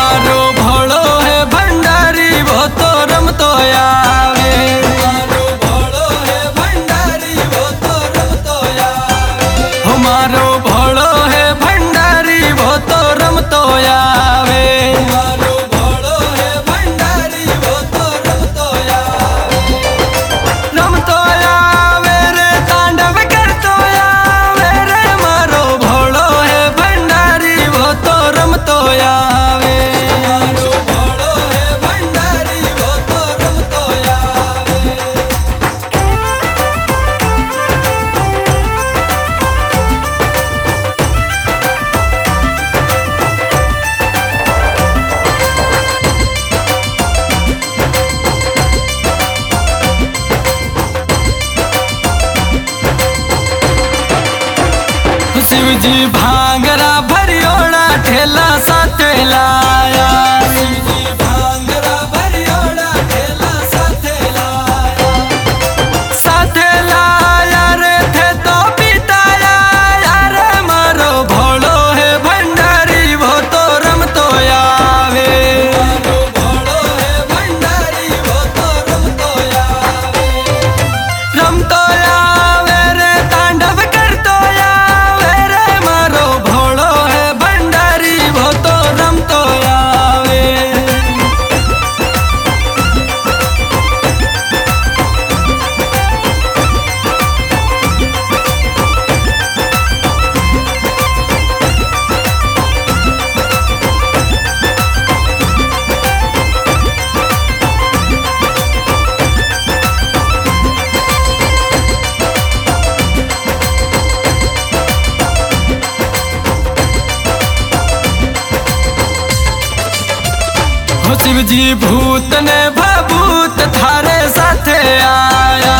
আমার शिवजी भांगरा भरियोड़ा ठेला सा तेला हो शिव जी भूत ने भूत थारे साथे आया।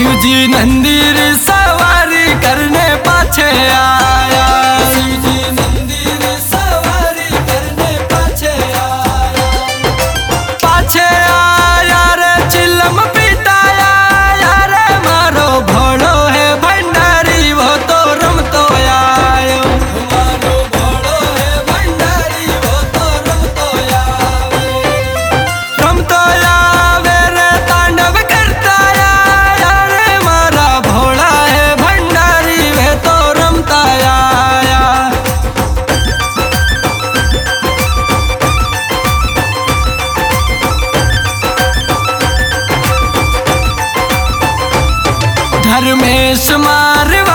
शिवजी मंदिर सवारी करने पाछे आया। शिवजी मंदिर प्यार में शुमार